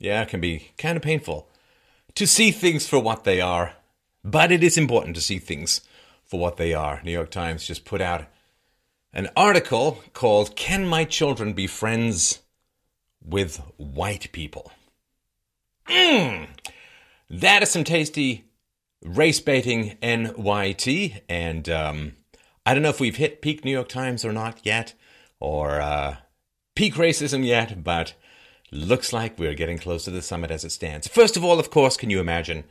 Yeah, it can be kind of painful to see things for what they are, but it is important to see things for what they are. New York Times just put out an article called Can My Children Be Friends with White People? Mmm, that is some tasty race baiting NYT. And um, I don't know if we've hit peak New York Times or not yet, or uh, peak racism yet, but looks like we're getting close to the summit as it stands. First of all, of course, can you imagine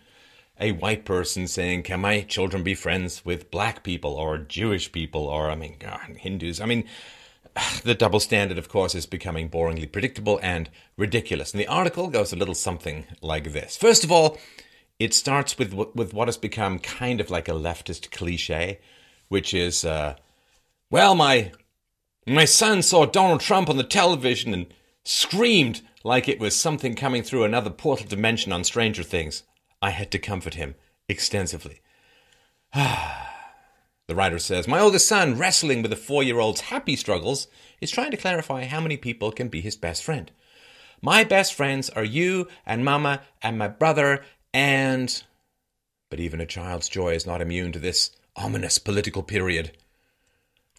a white person saying, Can my children be friends with black people or Jewish people or, I mean, God, Hindus? I mean, the double standard, of course, is becoming boringly predictable and ridiculous. And the article goes a little something like this. First of all, it starts with with what has become kind of like a leftist cliche, which is, uh, well, my my son saw Donald Trump on the television and screamed like it was something coming through another portal dimension on Stranger Things. I had to comfort him extensively. the writer says, My oldest son, wrestling with a four year old's happy struggles, is trying to clarify how many people can be his best friend. My best friends are you and Mama and my brother and. But even a child's joy is not immune to this ominous political period.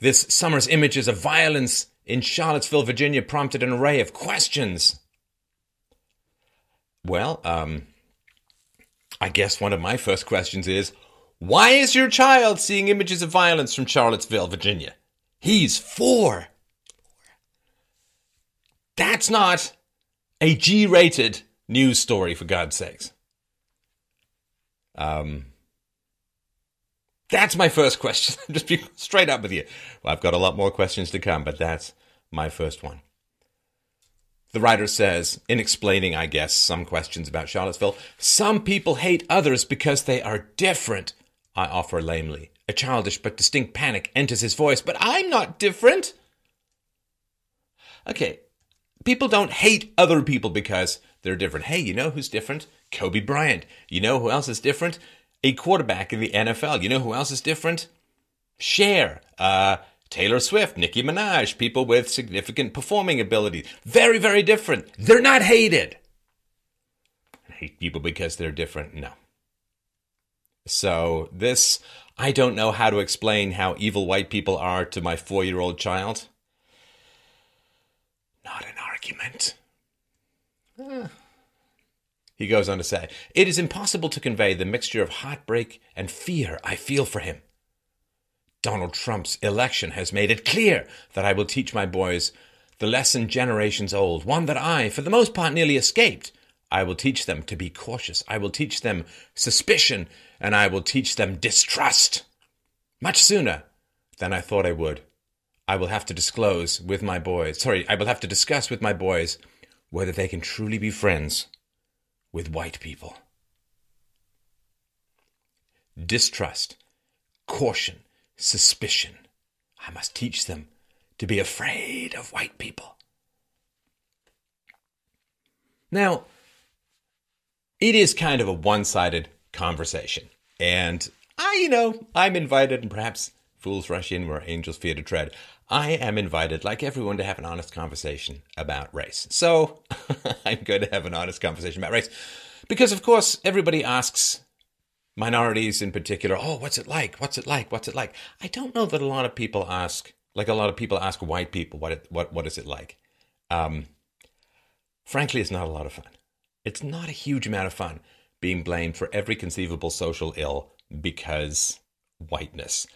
This summer's images of violence in Charlottesville, Virginia prompted an array of questions. Well, um, I guess one of my first questions is why is your child seeing images of violence from Charlottesville, Virginia? He's four. That's not a G rated news story, for God's sakes. Um, that's my first question. I'm just be straight up with you. Well, I've got a lot more questions to come, but that's my first one. The writer says, in explaining, I guess, some questions about Charlottesville, some people hate others because they are different. I offer lamely. A childish but distinct panic enters his voice, but I'm not different. Okay, people don't hate other people because they're different. Hey, you know who's different? Kobe Bryant. You know who else is different? A quarterback in the NFL. You know who else is different? Cher. Uh, Taylor Swift, Nicki Minaj, people with significant performing ability. Very, very different. They're not hated. I hate people because they're different. No. So, this, I don't know how to explain how evil white people are to my four year old child. Not an argument. Eh. He goes on to say, It is impossible to convey the mixture of heartbreak and fear I feel for him. Donald Trump's election has made it clear that I will teach my boys the lesson generations old, one that I, for the most part, nearly escaped. I will teach them to be cautious. I will teach them suspicion, and I will teach them distrust. Much sooner than I thought I would. I will have to disclose with my boys, sorry, I will have to discuss with my boys whether they can truly be friends with white people. Distrust, caution, suspicion. I must teach them to be afraid of white people. Now, it is kind of a one sided conversation. And I, you know, I'm invited, and perhaps fools rush in where angels fear to tread. I am invited, like everyone, to have an honest conversation about race. So I'm going to have an honest conversation about race. Because, of course, everybody asks minorities in particular, oh, what's it like? What's it like? What's it like? I don't know that a lot of people ask, like a lot of people ask white people, what it, what what is it like? Um, frankly, it's not a lot of fun. It's not a huge amount of fun being blamed for every conceivable social ill because whiteness,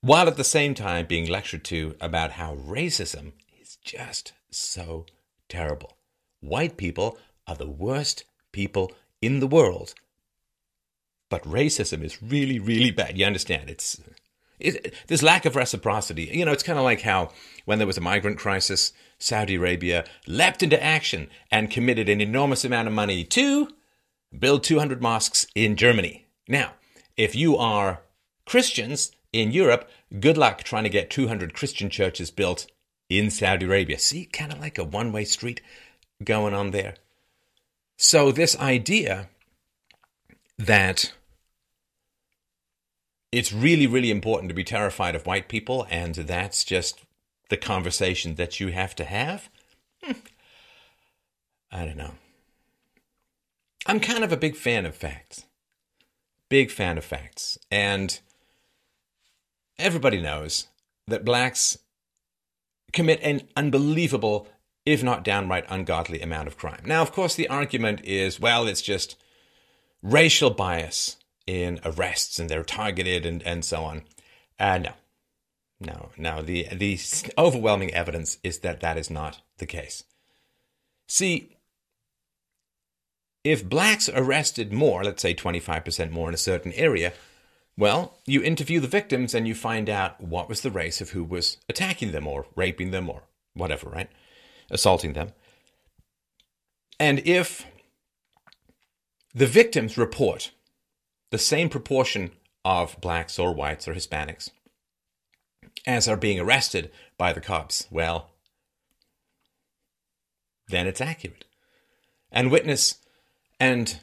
while at the same time being lectured to about how racism is just so terrible. White people are the worst people in the world but racism is really, really bad. You understand? It's it, there's lack of reciprocity. You know, it's kind of like how when there was a migrant crisis, Saudi Arabia leapt into action and committed an enormous amount of money to build 200 mosques in Germany. Now, if you are Christians in Europe, good luck trying to get 200 Christian churches built in Saudi Arabia. See, kind of like a one way street going on there. So, this idea that it's really, really important to be terrified of white people, and that's just the conversation that you have to have. Hmm. I don't know. I'm kind of a big fan of facts. Big fan of facts. And everybody knows that blacks commit an unbelievable, if not downright ungodly amount of crime. Now, of course, the argument is well, it's just racial bias in arrests and they're targeted and, and so on. Uh, no. No, no. The, the overwhelming evidence is that that is not the case. See, if blacks arrested more, let's say 25% more in a certain area, well, you interview the victims and you find out what was the race of who was attacking them or raping them or whatever, right? Assaulting them. And if the victims report the same proportion of blacks or whites or Hispanics as are being arrested by the cops, well, then it's accurate. And witness and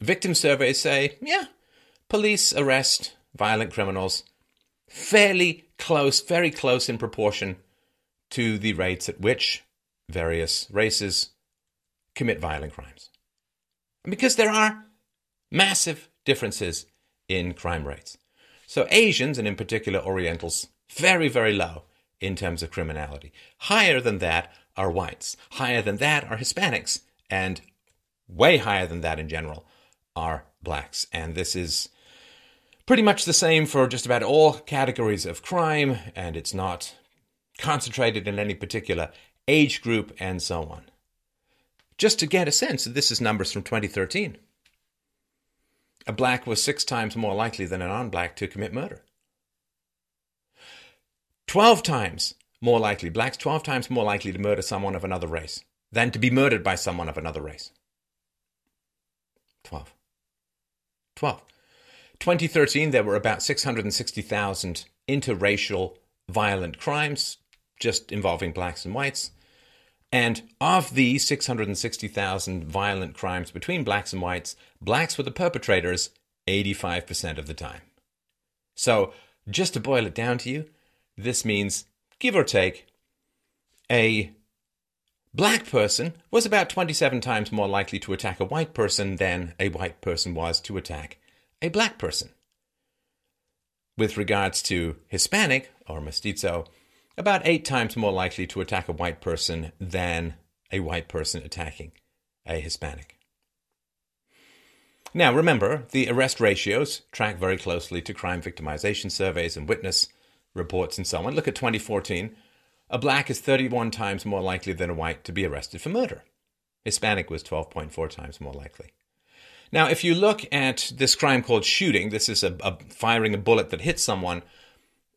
victim surveys say, yeah, police arrest violent criminals fairly close, very close in proportion to the rates at which various races commit violent crimes. Because there are massive differences in crime rates. So Asians, and in particular Orientals, very, very low in terms of criminality. Higher than that are whites. Higher than that are Hispanics. And way higher than that in general are blacks. And this is pretty much the same for just about all categories of crime, and it's not concentrated in any particular age group and so on. Just to get a sense, that this is numbers from 2013. A black was six times more likely than a non black to commit murder. 12 times more likely, blacks 12 times more likely to murder someone of another race than to be murdered by someone of another race. 12. 12. 2013, there were about 660,000 interracial violent crimes, just involving blacks and whites. And of these 660,000 violent crimes between blacks and whites, blacks were the perpetrators 85% of the time. So, just to boil it down to you, this means, give or take, a black person was about 27 times more likely to attack a white person than a white person was to attack a black person. With regards to Hispanic or mestizo, about eight times more likely to attack a white person than a white person attacking a Hispanic. Now, remember, the arrest ratios track very closely to crime victimization surveys and witness reports and so on. Look at 2014. A black is 31 times more likely than a white to be arrested for murder. Hispanic was 12.4 times more likely. Now, if you look at this crime called shooting, this is a, a firing a bullet that hits someone.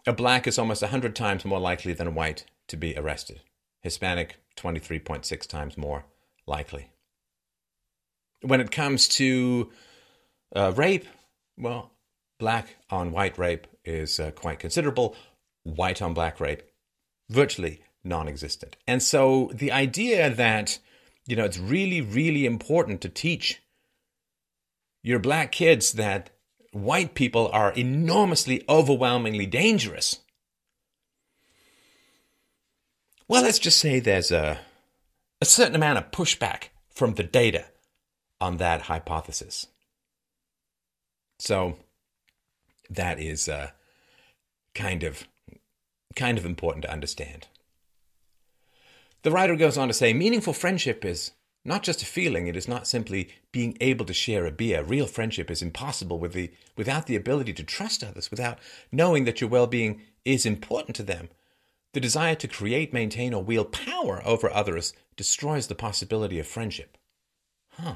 A black is almost 100 times more likely than a white to be arrested. Hispanic, 23.6 times more likely. When it comes to uh, rape, well, black on white rape is uh, quite considerable. White on black rape, virtually non existent. And so the idea that, you know, it's really, really important to teach your black kids that white people are enormously, overwhelmingly dangerous. Well, let's just say there's a, a certain amount of pushback from the data on that hypothesis. So that is uh, kind of kind of important to understand. The writer goes on to say meaningful friendship is not just a feeling, it is not simply being able to share a beer. Real friendship is impossible with the, without the ability to trust others, without knowing that your well being is important to them. The desire to create, maintain, or wield power over others destroys the possibility of friendship. Huh.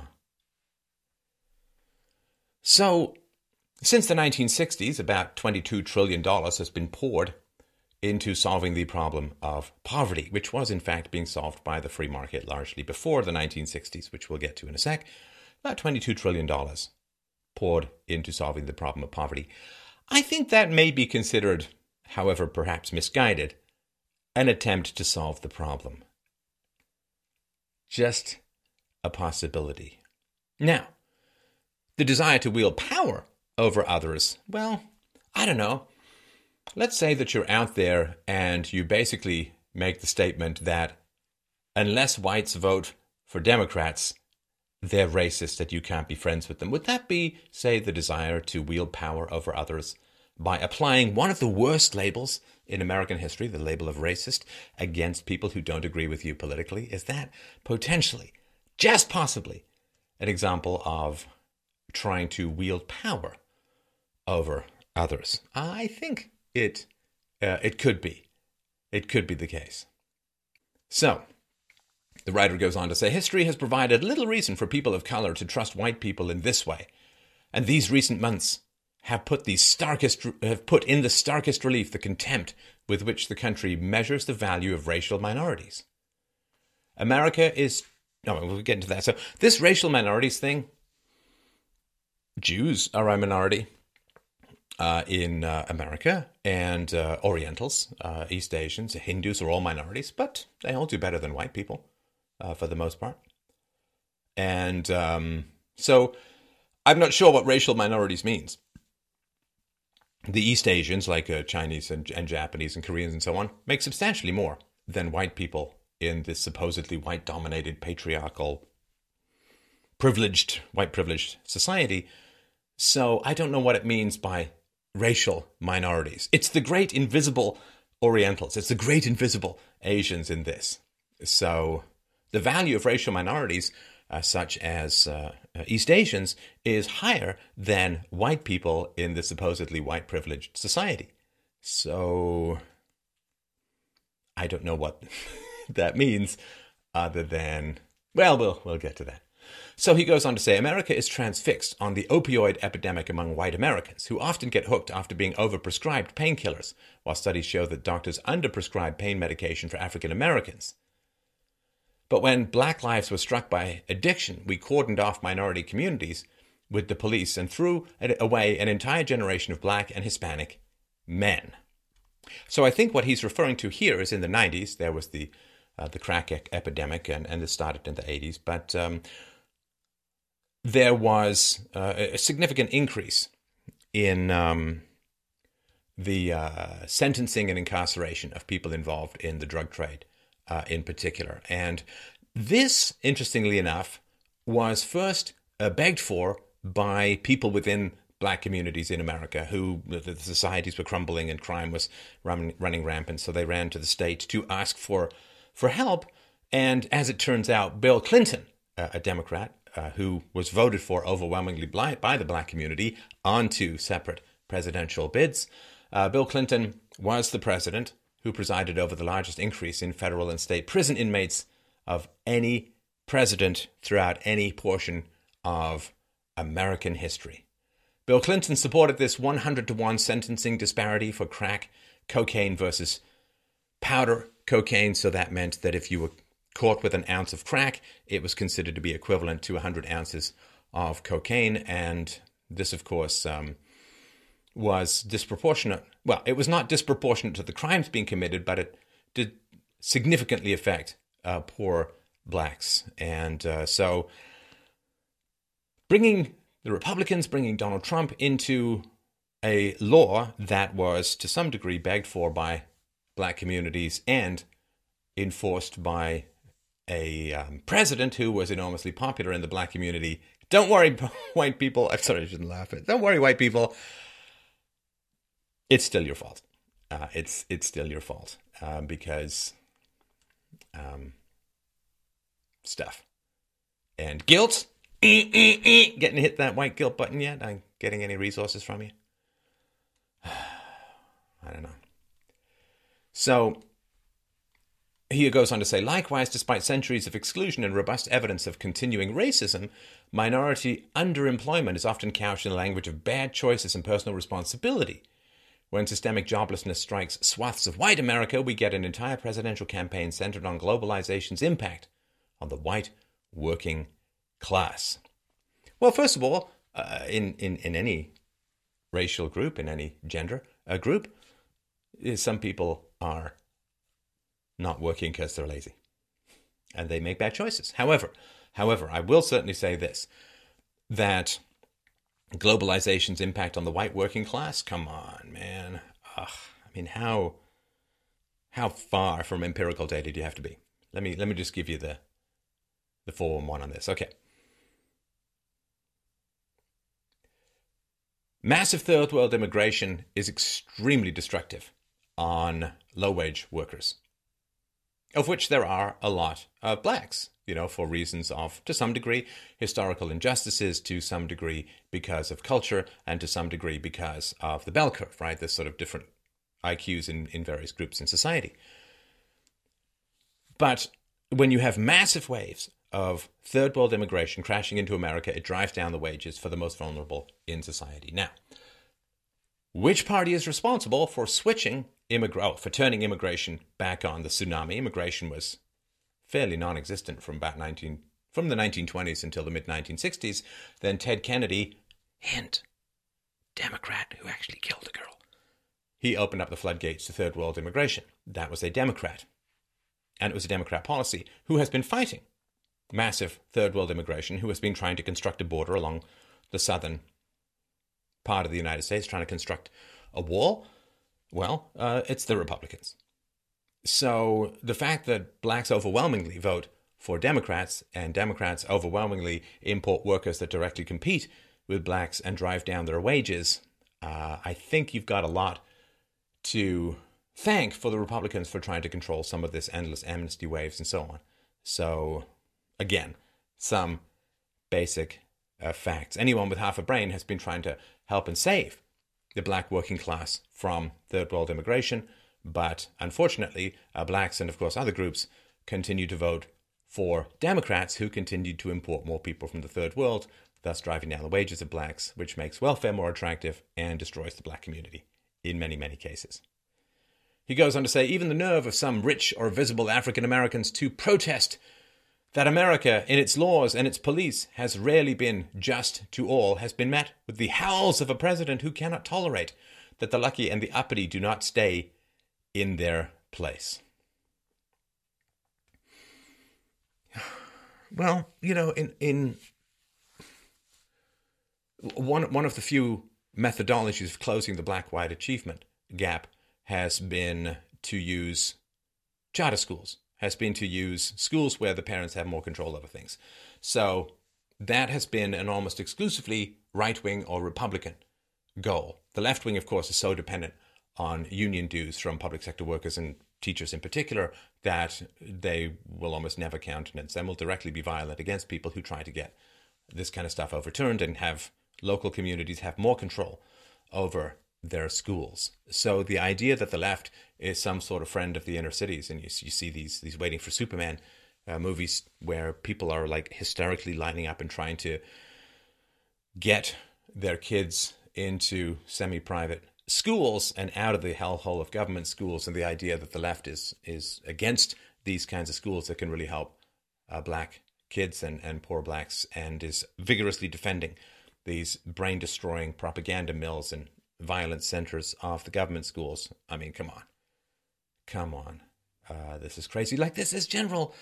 So, since the 1960s, about $22 trillion has been poured into solving the problem of poverty, which was in fact being solved by the free market largely before the 1960s, which we'll get to in a sec. About $22 trillion poured into solving the problem of poverty. I think that may be considered, however perhaps misguided, an attempt to solve the problem. Just a possibility. Now, the desire to wield power over others, well, I don't know. Let's say that you're out there and you basically make the statement that unless whites vote for Democrats, they're racist, that you can't be friends with them? Would that be, say, the desire to wield power over others by applying one of the worst labels in American history, the label of racist, against people who don't agree with you politically? Is that potentially, just possibly, an example of trying to wield power over others? I think it uh, it could be. It could be the case. So, the writer goes on to say history has provided little reason for people of color to trust white people in this way, and these recent months have put the starkest have put in the starkest relief the contempt with which the country measures the value of racial minorities. America is no, we'll get into that. So this racial minorities thing, Jews are a minority uh, in uh, America, and uh, Orientals, uh, East Asians, Hindus are all minorities, but they all do better than white people uh, for the most part. And um, so I'm not sure what racial minorities means. The East Asians, like uh, Chinese and, and Japanese and Koreans and so on, make substantially more than white people in this supposedly white dominated, patriarchal, privileged, white privileged society. So I don't know what it means by racial minorities. It's the great invisible Orientals, it's the great invisible Asians in this. So the value of racial minorities, uh, such as uh, East Asians, is higher than white people in the supposedly white privileged society. So I don't know what that means, other than well, we'll we'll get to that. So he goes on to say America is transfixed on the opioid epidemic among white Americans, who often get hooked after being overprescribed painkillers, while studies show that doctors underprescribe pain medication for African Americans. But when black lives were struck by addiction, we cordoned off minority communities with the police and threw away an entire generation of black and Hispanic men. So I think what he's referring to here is in the 90s, there was the uh, the crack epidemic, and, and this started in the 80s. But um, there was uh, a significant increase in um, the uh, sentencing and incarceration of people involved in the drug trade, uh, in particular. And this, interestingly enough, was first uh, begged for by people within black communities in America who the societies were crumbling and crime was running, running rampant. So they ran to the state to ask for for help. And as it turns out, Bill Clinton, uh, a Democrat, uh, who was voted for overwhelmingly by the black community onto separate presidential bids. Uh, Bill Clinton was the president who presided over the largest increase in federal and state prison inmates of any president throughout any portion of American history. Bill Clinton supported this 100 to 1 sentencing disparity for crack, cocaine versus powder cocaine. So that meant that if you were caught with an ounce of crack, it was considered to be equivalent to 100 ounces of cocaine. And this, of course, um, was disproportionate. Well, it was not disproportionate to the crimes being committed, but it did significantly affect uh, poor blacks. And uh, so bringing the Republicans, bringing Donald Trump into a law that was to some degree begged for by black communities and enforced by a um, president who was enormously popular in the black community. Don't worry, white people. I'm sorry, I shouldn't laugh at. Don't worry, white people. It's still your fault. Uh, it's it's still your fault um, because um, stuff and guilt. Getting hit that white guilt button yet? I'm getting any resources from you? I don't know. So he goes on to say, likewise, despite centuries of exclusion and robust evidence of continuing racism, minority underemployment is often couched in the language of bad choices and personal responsibility. When systemic joblessness strikes swaths of white America, we get an entire presidential campaign centered on globalization's impact on the white working class. Well, first of all, uh, in, in, in any racial group, in any gender uh, group, some people are not working because they're lazy and they make bad choices. However, however, I will certainly say this that globalization's impact on the white working class, come on, man. Ugh, I mean, how how far from empirical data do you have to be? Let me let me just give you the the 411 on this. Okay. Massive third world immigration is extremely destructive on low wage workers of which there are a lot of blacks, you know, for reasons of, to some degree, historical injustices, to some degree because of culture, and to some degree because of the bell curve, right? There's sort of different IQs in, in various groups in society. But when you have massive waves of third world immigration crashing into America, it drives down the wages for the most vulnerable in society. Now, which party is responsible for switching oh, for turning immigration back on? The tsunami immigration was fairly non-existent from about 19 from the 1920s until the mid 1960s. Then Ted Kennedy, hint, Democrat who actually killed a girl, he opened up the floodgates to third world immigration. That was a Democrat, and it was a Democrat policy who has been fighting massive third world immigration, who has been trying to construct a border along the southern part of the United States, trying to construct a wall. Well, uh, it's the Republicans. So the fact that blacks overwhelmingly vote for Democrats and Democrats overwhelmingly import workers that directly compete with blacks and drive down their wages, uh, I think you've got a lot to thank for the Republicans for trying to control some of this endless amnesty waves and so on. So Again, some basic uh, facts. Anyone with half a brain has been trying to help and save the black working class from third world immigration, but unfortunately, uh, blacks and of course other groups continue to vote for Democrats who continue to import more people from the third world, thus driving down the wages of blacks, which makes welfare more attractive and destroys the black community in many, many cases. He goes on to say even the nerve of some rich or visible African Americans to protest that America, in its laws and its police, has rarely been just to all, has been met with the howls of a president who cannot tolerate that the lucky and the uppity do not stay in their place. Well, you know, in in one one of the few methodologies of closing the black-white achievement gap has been to use charter schools has been to use schools where the parents have more control over things. So that has been an almost exclusively right wing or Republican goal. The left wing, of course, is so dependent on union dues from public sector workers and teachers in particular that they will almost never countenance and will directly be violent against people who try to get this kind of stuff overturned and have local communities have more control over their schools. So the idea that the left is some sort of friend of the inner cities, and you, you see these these waiting for Superman uh, movies where people are like hysterically lining up and trying to get their kids into semi-private schools and out of the hellhole of government schools, and the idea that the left is is against these kinds of schools that can really help uh, black kids and, and poor blacks, and is vigorously defending these brain destroying propaganda mills and violent centers of the government schools. I mean, come on. Come on. Uh, this is crazy. Like, this is general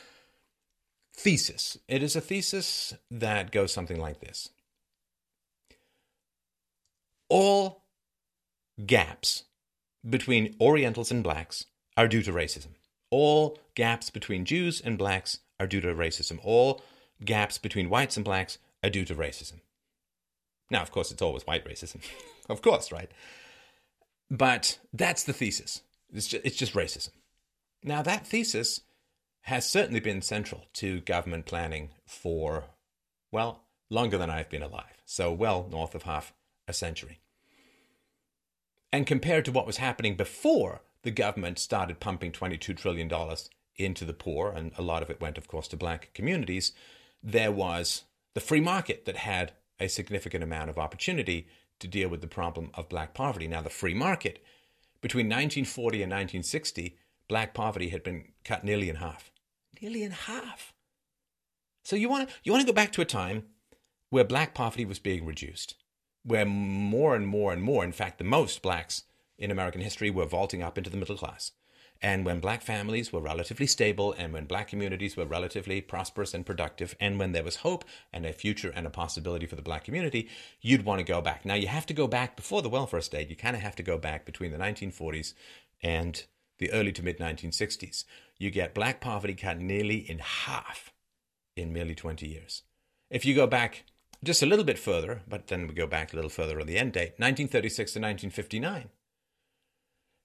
thesis. It is a thesis that goes something like this All gaps between Orientals and blacks are due to racism. All gaps between Jews and blacks are due to racism. All gaps between whites and blacks are due to racism. Now, of course, it's always white racism. of course, right? But that's the thesis. It's just, it's just racism. Now, that thesis has certainly been central to government planning for, well, longer than I've been alive. So, well, north of half a century. And compared to what was happening before the government started pumping $22 trillion into the poor, and a lot of it went, of course, to black communities, there was the free market that had a significant amount of opportunity to deal with the problem of black poverty. Now, the free market, between 1940 and 1960, black poverty had been cut nearly in half. Nearly in half. So you want to you want to go back to a time where black poverty was being reduced, where more and more and more, in fact, the most blacks in American history were vaulting up into the middle class. And when black families were relatively stable, and when black communities were relatively prosperous and productive, and when there was hope and a future and a possibility for the black community, you'd want to go back. Now, you have to go back before the welfare state. You kind of have to go back between the 1940s and the early to mid 1960s. You get black poverty cut nearly in half in merely 20 years. If you go back just a little bit further, but then we go back a little further on the end date 1936 to 1959.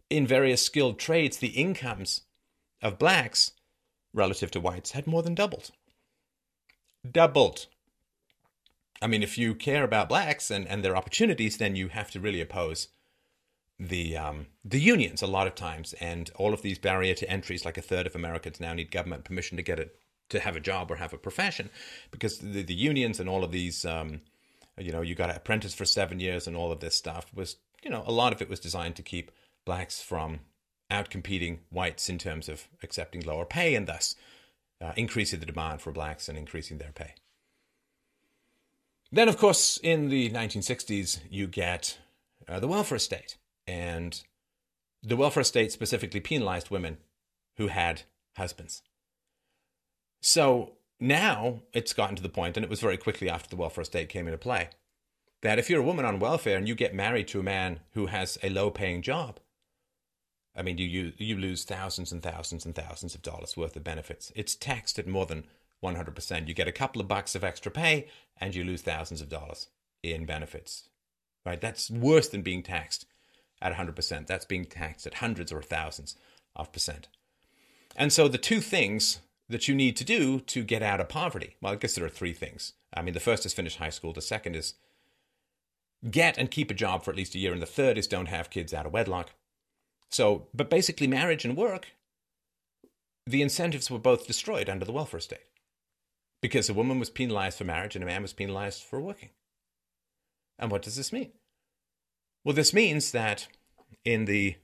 In various skilled trades, the incomes of blacks relative to whites had more than doubled. Doubled. I mean, if you care about blacks and, and their opportunities, then you have to really oppose the um, the unions a lot of times, and all of these barrier to entries. Like a third of Americans now need government permission to get it to have a job or have a profession, because the, the unions and all of these, um, you know, you got to apprentice for seven years and all of this stuff was, you know, a lot of it was designed to keep blacks from outcompeting whites in terms of accepting lower pay and thus uh, increasing the demand for blacks and increasing their pay. Then, of course, in the 1960s, you get uh, the welfare state. And the welfare state specifically penalized women who had husbands. So now it's gotten to the point, and it was very quickly after the welfare state came into play, that if you're a woman on welfare and you get married to a man who has a low paying job, I mean, you, you, lose thousands and thousands and thousands of dollars worth of benefits. It's taxed at more than 100%. You get a couple of bucks of extra pay and you lose thousands of dollars in benefits. Right? That's worse than being taxed at 100%. That's being taxed at hundreds or thousands of percent. And so the two things that you need to do to get out of poverty, well, I guess there are three things. I mean, the first is finish high school, the second is get and keep a job for at least a year, and the third is don't have kids out of wedlock. So, but basically, marriage and work, the incentives were both destroyed under the welfare state because a woman was penalized for marriage and a man was penalized for working. And what does this mean? Well, this means that in the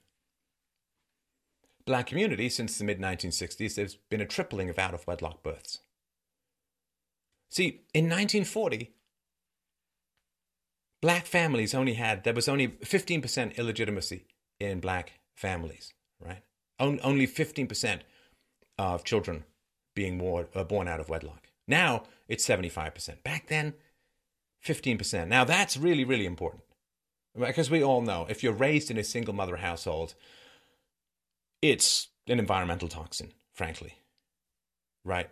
black community since the mid 1960s, there's been a tripling of out of wedlock births. See, in 1940, black families only had, there was only 15% illegitimacy in black families, right? Only 15% of children being born, uh, born out of wedlock. Now it's 75%. Back then, 15%. Now that's really, really important. Because we all know if you're raised in a single mother household, it's an environmental toxin, frankly. Right?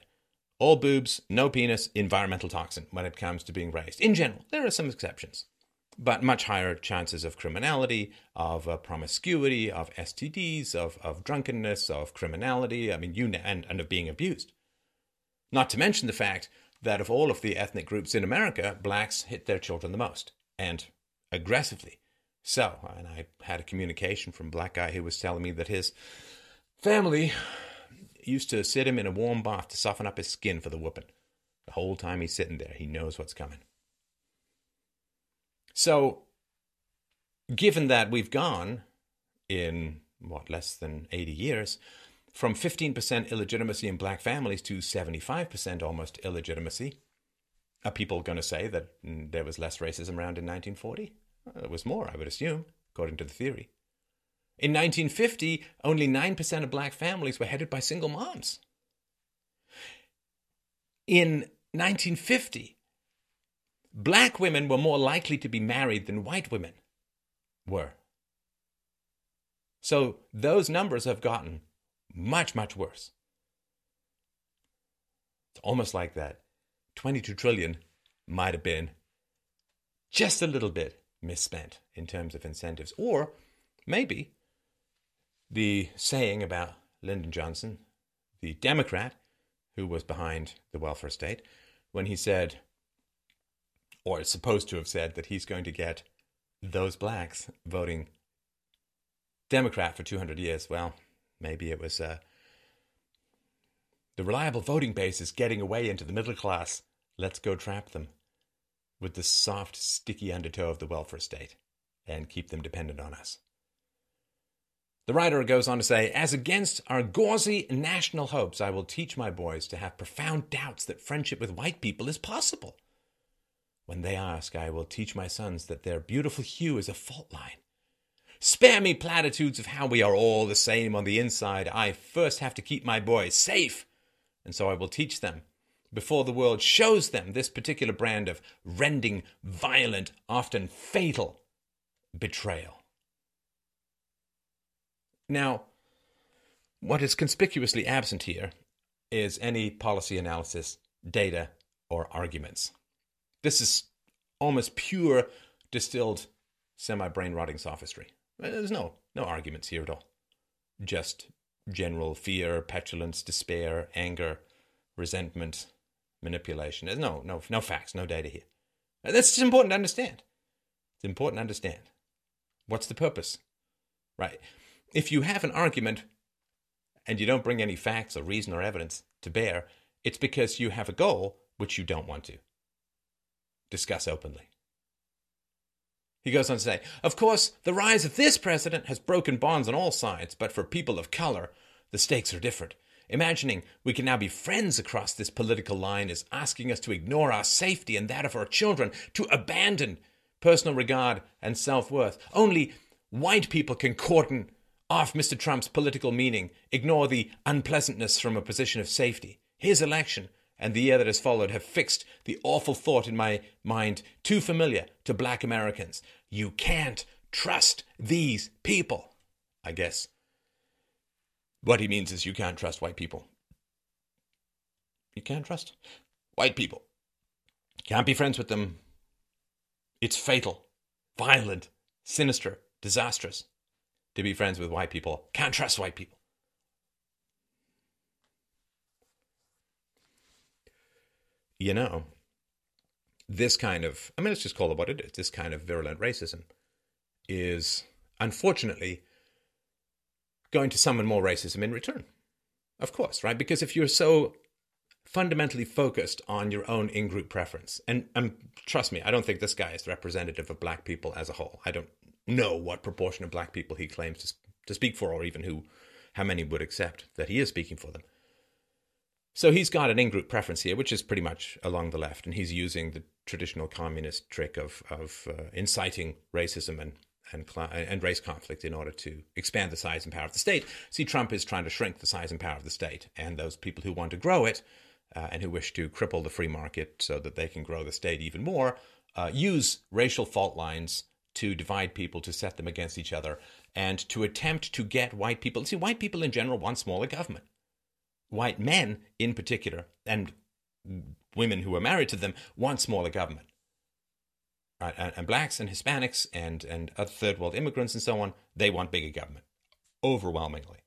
All boobs, no penis, environmental toxin when it comes to being raised. In general, there are some exceptions but much higher chances of criminality, of uh, promiscuity, of STDs, of, of drunkenness, of criminality, I mean, you and, and of being abused. Not to mention the fact that of all of the ethnic groups in America, blacks hit their children the most, and aggressively. So, and I had a communication from a black guy who was telling me that his family used to sit him in a warm bath to soften up his skin for the whooping. The whole time he's sitting there, he knows what's coming. So, given that we've gone in what less than 80 years from 15% illegitimacy in black families to 75% almost illegitimacy, are people going to say that mm, there was less racism around in 1940? Well, it was more, I would assume, according to the theory. In 1950, only 9% of black families were headed by single moms. In 1950, black women were more likely to be married than white women were. So those numbers have gotten much, much worse. It's almost like that 22 trillion might have been just a little bit misspent in terms of incentives. Or maybe the saying about Lyndon Johnson, the Democrat who was behind the welfare state, when he said, or is supposed to have said that he's going to get those blacks voting Democrat for 200 years. Well, maybe it was uh, the reliable voting base is getting away into the middle class. Let's go trap them with the soft, sticky undertow of the welfare state and keep them dependent on us. The writer goes on to say, As against our gauzy national hopes, I will teach my boys to have profound doubts that friendship with white people is possible. When they ask, I will teach my sons that their beautiful hue is a fault line. Spare me platitudes of how we are all the same on the inside. I first have to keep my boys safe. And so I will teach them before the world shows them this particular brand of rending, violent, often fatal betrayal. Now, what is conspicuously absent here is any policy analysis, data, or arguments. This is almost pure distilled semi brain rotting sophistry. Uh, there's no no arguments here at all. Just general fear, petulance, despair, anger, resentment, manipulation. There's no no no facts, no data here. That's important to understand. It's important to understand. What's the purpose? Right. If you have an argument and you don't bring any facts or reason or evidence to bear, it's because you have a goal which you don't want to discuss openly. He goes on to say, Of course, the rise of this president has broken bonds on all sides, but for people of color, the stakes are different. Imagining we can now be friends across this political line is asking us to ignore our safety and that of our children, to abandon personal regard and self worth. Only white people can cordon off Mr. Trump's political meaning, ignore the unpleasantness from a position of safety. His election and the year that has followed have fixed the awful thought in my mind, too familiar to black Americans. You can't trust these people. I guess what he means is you can't trust white people. You can't trust white people. Can't be friends with them. It's fatal, violent, sinister, disastrous to be friends with white people. Can't trust white people. You know, this kind of, I mean, let's just call it what it is this kind of virulent racism is unfortunately going to summon more racism in return. Of course, right? Because if you're so fundamentally focused on your own in group preference, and, and trust me, I don't think this guy is representative of black people as a whole. I don't know what proportion of black people he claims to, to speak for, or even who, how many would accept that he is speaking for them. So he's got an in group preference here, which is pretty much along the left, and he's using the traditional communist trick of, of uh, inciting racism and, and, and race conflict in order to expand the size and power of the state. See, Trump is trying to shrink the size and power of the state, and those people who want to grow it uh, and who wish to cripple the free market so that they can grow the state even more uh, use racial fault lines to divide people, to set them against each other, and to attempt to get white people. See, white people in general want smaller government white men in particular, and women who are married to them, want smaller government. Right? And, and blacks and Hispanics and, and other third world immigrants and so on, they want bigger government, overwhelmingly.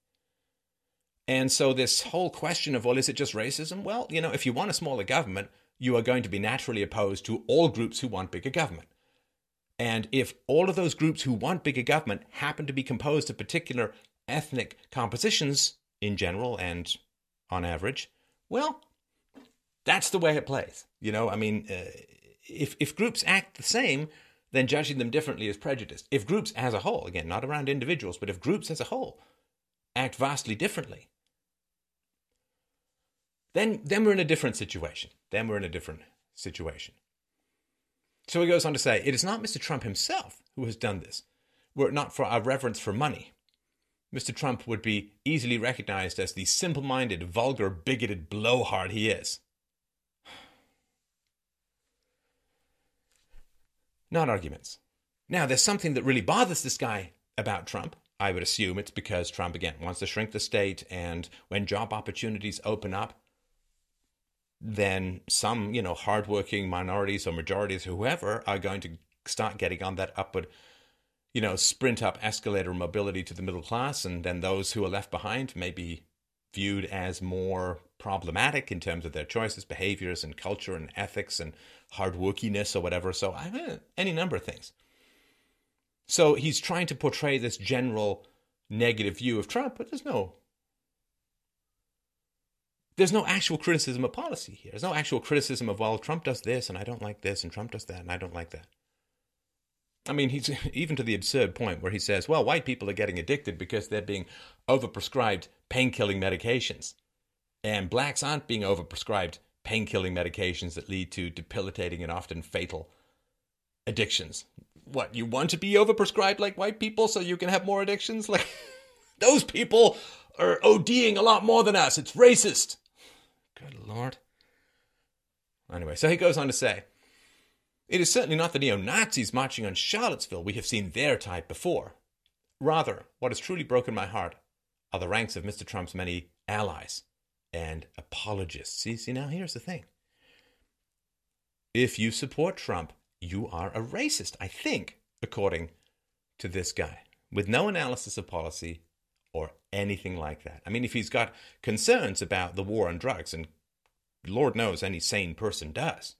And so, this whole question of, well, is it just racism? Well, you know, if you want a smaller government, you are going to be naturally opposed to all groups who want bigger government. And if all of those groups who want bigger government happen to be composed of particular ethnic compositions in general and on average, well, that's the way it plays. You know, I mean, uh, if if groups act the same, then judging them differently is prejudiced. If groups as a whole, again, not around individuals, but if groups as a whole act vastly differently, then then we're in a different situation. Then we're in a different situation. So he goes on to say, it is not Mr. Trump himself who has done this, were it not for our reverence for money. Mr. Trump would be easily recognized as the simple minded, vulgar, bigoted blowhard he is. Not arguments. Now, there's something that really bothers this guy about Trump. I would assume it's because Trump, again, wants to shrink the state, and when job opportunities open up, then some, you know, hardworking minorities or majorities, or whoever, are going to start getting on that upward you know, sprint up escalator mobility to the middle class, and then those who are left behind may be viewed as more problematic in terms of their choices, behaviors, and culture, and ethics, and hardworkiness, or whatever. So, I mean, any number of things. So he's trying to portray this general negative view of Trump, but there's no there's no actual criticism of policy here. There's no actual criticism of well, Trump does this and I don't like this, and Trump does that and I don't like that. I mean, he's even to the absurd point where he says, well, white people are getting addicted because they're being overprescribed pain killing medications. And blacks aren't being overprescribed pain killing medications that lead to debilitating and often fatal addictions. What, you want to be overprescribed like white people so you can have more addictions? Like, those people are ODing a lot more than us. It's racist. Good Lord. Anyway, so he goes on to say, it is certainly not the neo Nazis marching on Charlottesville. We have seen their type before. Rather, what has truly broken my heart are the ranks of Mr. Trump's many allies and apologists. See, see, now here's the thing. If you support Trump, you are a racist, I think, according to this guy, with no analysis of policy or anything like that. I mean, if he's got concerns about the war on drugs, and Lord knows any sane person does,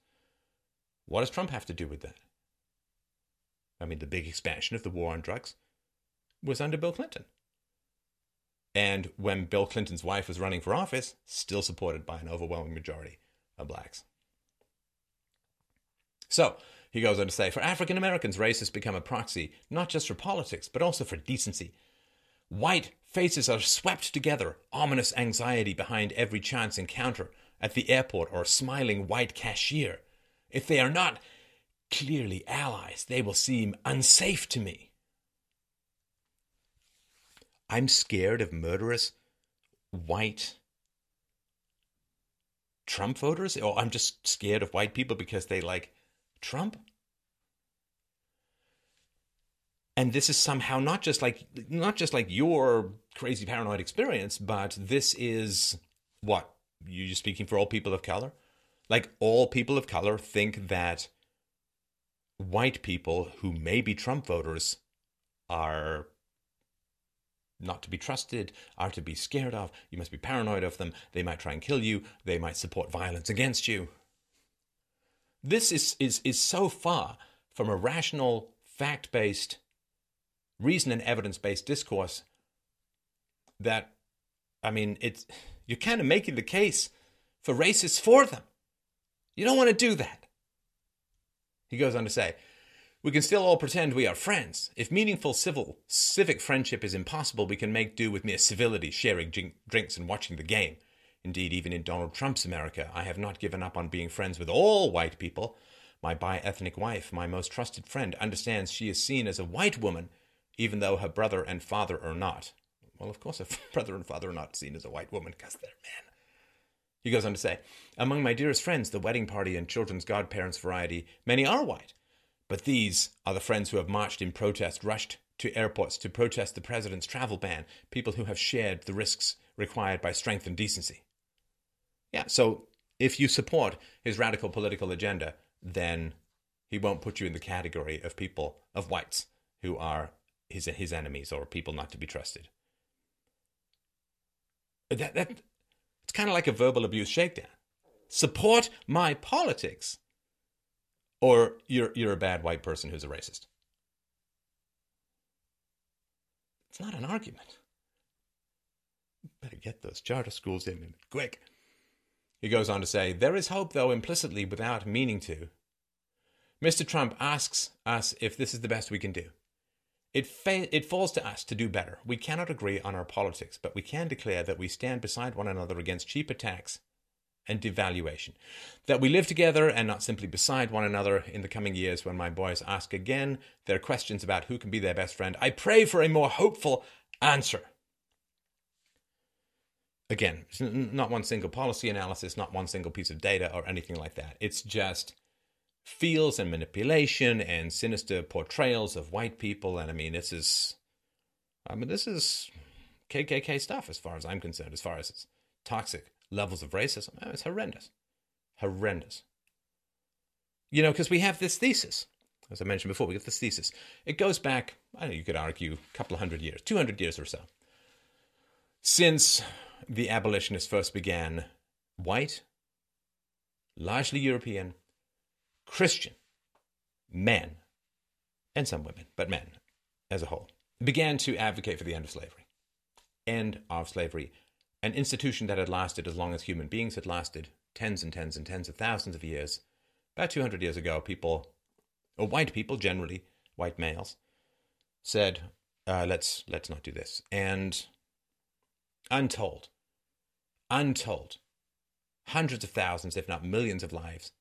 what does Trump have to do with that? I mean, the big expansion of the war on drugs was under Bill Clinton. And when Bill Clinton's wife was running for office, still supported by an overwhelming majority of blacks. So, he goes on to say, for African Americans, race has become a proxy not just for politics, but also for decency. White faces are swept together, ominous anxiety behind every chance encounter at the airport or a smiling white cashier. If they are not clearly allies, they will seem unsafe to me. I'm scared of murderous white Trump voters, or I'm just scared of white people because they like Trump. And this is somehow not just like not just like your crazy paranoid experience, but this is what you're speaking for all people of color. Like all people of color think that white people who may be Trump voters are not to be trusted, are to be scared of. You must be paranoid of them. They might try and kill you. They might support violence against you. This is, is, is so far from a rational, fact based, reason and evidence based discourse that, I mean, it's, you're kind of making the case for racists for them. You don't want to do that. He goes on to say, we can still all pretend we are friends. If meaningful civil civic friendship is impossible, we can make do with mere civility, sharing drinks and watching the game. Indeed, even in Donald Trump's America, I have not given up on being friends with all white people. My bi ethnic wife, my most trusted friend, understands she is seen as a white woman, even though her brother and father are not. Well, of course, her brother and father are not seen as a white woman because they're men. He goes on to say, Among my dearest friends, the wedding party and children's godparents variety, many are white. But these are the friends who have marched in protest, rushed to airports to protest the president's travel ban, people who have shared the risks required by strength and decency. Yeah, so if you support his radical political agenda, then he won't put you in the category of people, of whites, who are his, his enemies or people not to be trusted. That, that, it's kind of like a verbal abuse shakedown. Support my politics, or you're, you're a bad white person who's a racist. It's not an argument. Better get those charter schools in quick. He goes on to say, There is hope, though implicitly without meaning to. Mr. Trump asks us if this is the best we can do. It, fa- it falls to us to do better. We cannot agree on our politics, but we can declare that we stand beside one another against cheap attacks and devaluation. That we live together and not simply beside one another in the coming years when my boys ask again their questions about who can be their best friend. I pray for a more hopeful answer. Again, not one single policy analysis, not one single piece of data or anything like that. It's just feels and manipulation and sinister portrayals of white people. And I mean, this is, I mean, this is KKK stuff as far as I'm concerned, as far as it's toxic levels of racism. Oh, it's horrendous. Horrendous. You know, because we have this thesis. As I mentioned before, we get this thesis. It goes back, I know you could argue, a couple of hundred years, 200 years or so. Since the abolitionists first began, white, largely European, Christian men, and some women, but men as a whole, began to advocate for the end of slavery. End of slavery. An institution that had lasted as long as human beings had lasted, tens and tens and tens of thousands of years. About 200 years ago, people, or white people generally, white males, said, uh, let's, let's not do this. And untold, untold, hundreds of thousands, if not millions of lives,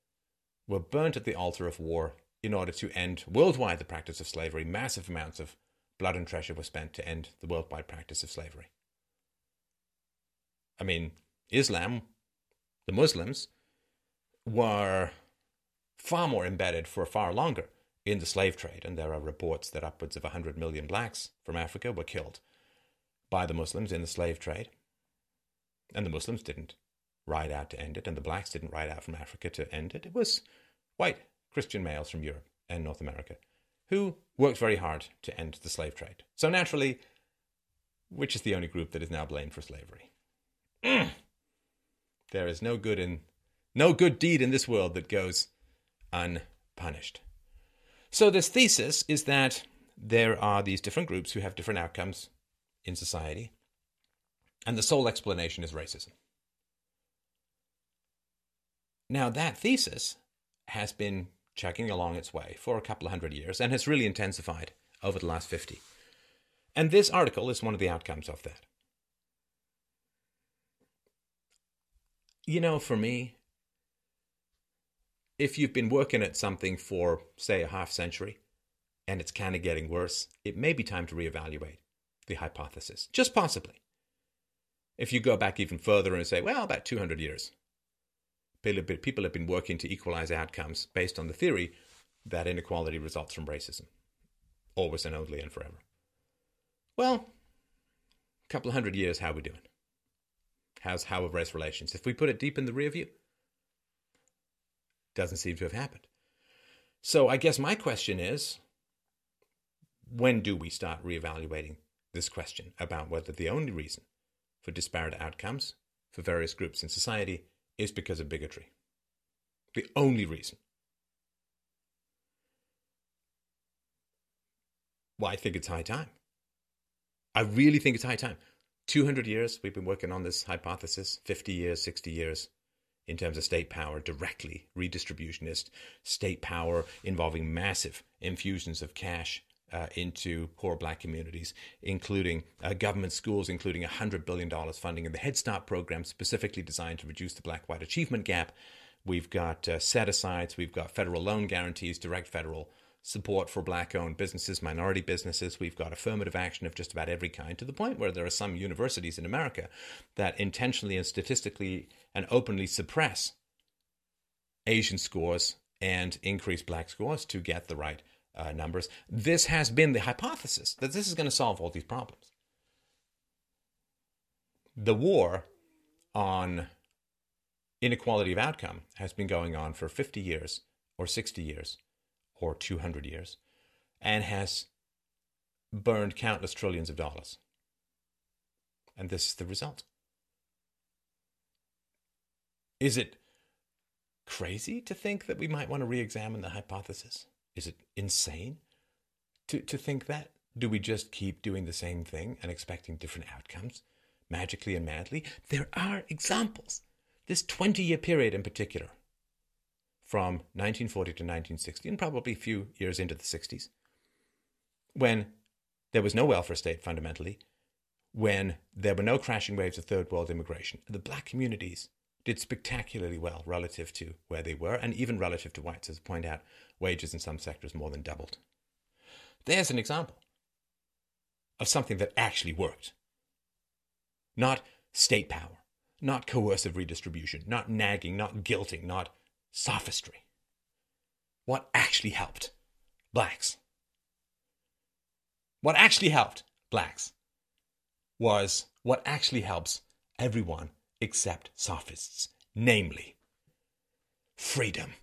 were burnt at the altar of war in order to end worldwide the practice of slavery. Massive amounts of blood and treasure were spent to end the worldwide practice of slavery. I mean, Islam, the Muslims, were far more embedded for far longer in the slave trade, and there are reports that upwards of 100 million blacks from Africa were killed by the Muslims in the slave trade. And the Muslims didn't ride out to end it, and the blacks didn't ride out from Africa to end it. It was white Christian males from Europe and North America, who worked very hard to end the slave trade. So naturally, which is the only group that is now blamed for slavery? Mm. There is no good in no good deed in this world that goes unpunished. So this thesis is that there are these different groups who have different outcomes in society, and the sole explanation is racism. Now, that thesis has been chugging along its way for a couple of hundred years and has really intensified over the last 50. And this article is one of the outcomes of that. You know, for me, if you've been working at something for, say, a half century and it's kind of getting worse, it may be time to reevaluate the hypothesis. Just possibly. If you go back even further and say, well, about 200 years, people have been working to equalize outcomes based on the theory that inequality results from racism, always and only and forever. Well, a couple of hundred years, how are we doing? How's how of race relations? If we put it deep in the rear view, doesn't seem to have happened. So I guess my question is, when do we start reevaluating this question about whether the only reason for disparate outcomes for various groups in society is because of bigotry. The only reason. Well, I think it's high time. I really think it's high time. 200 years we've been working on this hypothesis, 50 years, 60 years in terms of state power, directly redistributionist state power involving massive infusions of cash uh, into poor black communities, including uh, government schools, including $100 billion funding in the Head Start program, specifically designed to reduce the black white achievement gap. We've got uh, set asides, we've got federal loan guarantees, direct federal support for black owned businesses, minority businesses. We've got affirmative action of just about every kind to the point where there are some universities in America that intentionally and statistically and openly suppress Asian scores and increase black scores to get the right uh, numbers. This has been the hypothesis that this is going to solve all these problems. The war on inequality of outcome has been going on for 50 years, or 60 years, or 200 years, and has burned countless trillions of dollars. And this is the result. Is it crazy to think that we might want to re examine the hypothesis? Is it insane to, to think that? Do we just keep doing the same thing and expecting different outcomes magically and madly? There are examples. This 20 year period in particular, from 1940 to 1960, and probably a few years into the 60s, when there was no welfare state fundamentally, when there were no crashing waves of third world immigration, the black communities did spectacularly well relative to where they were, and even relative to whites. As I point out, wages in some sectors more than doubled. There's an example of something that actually worked. Not state power, not coercive redistribution, not nagging, not guilting, not sophistry. What actually helped blacks? What actually helped blacks was what actually helps everyone except sophists, namely freedom.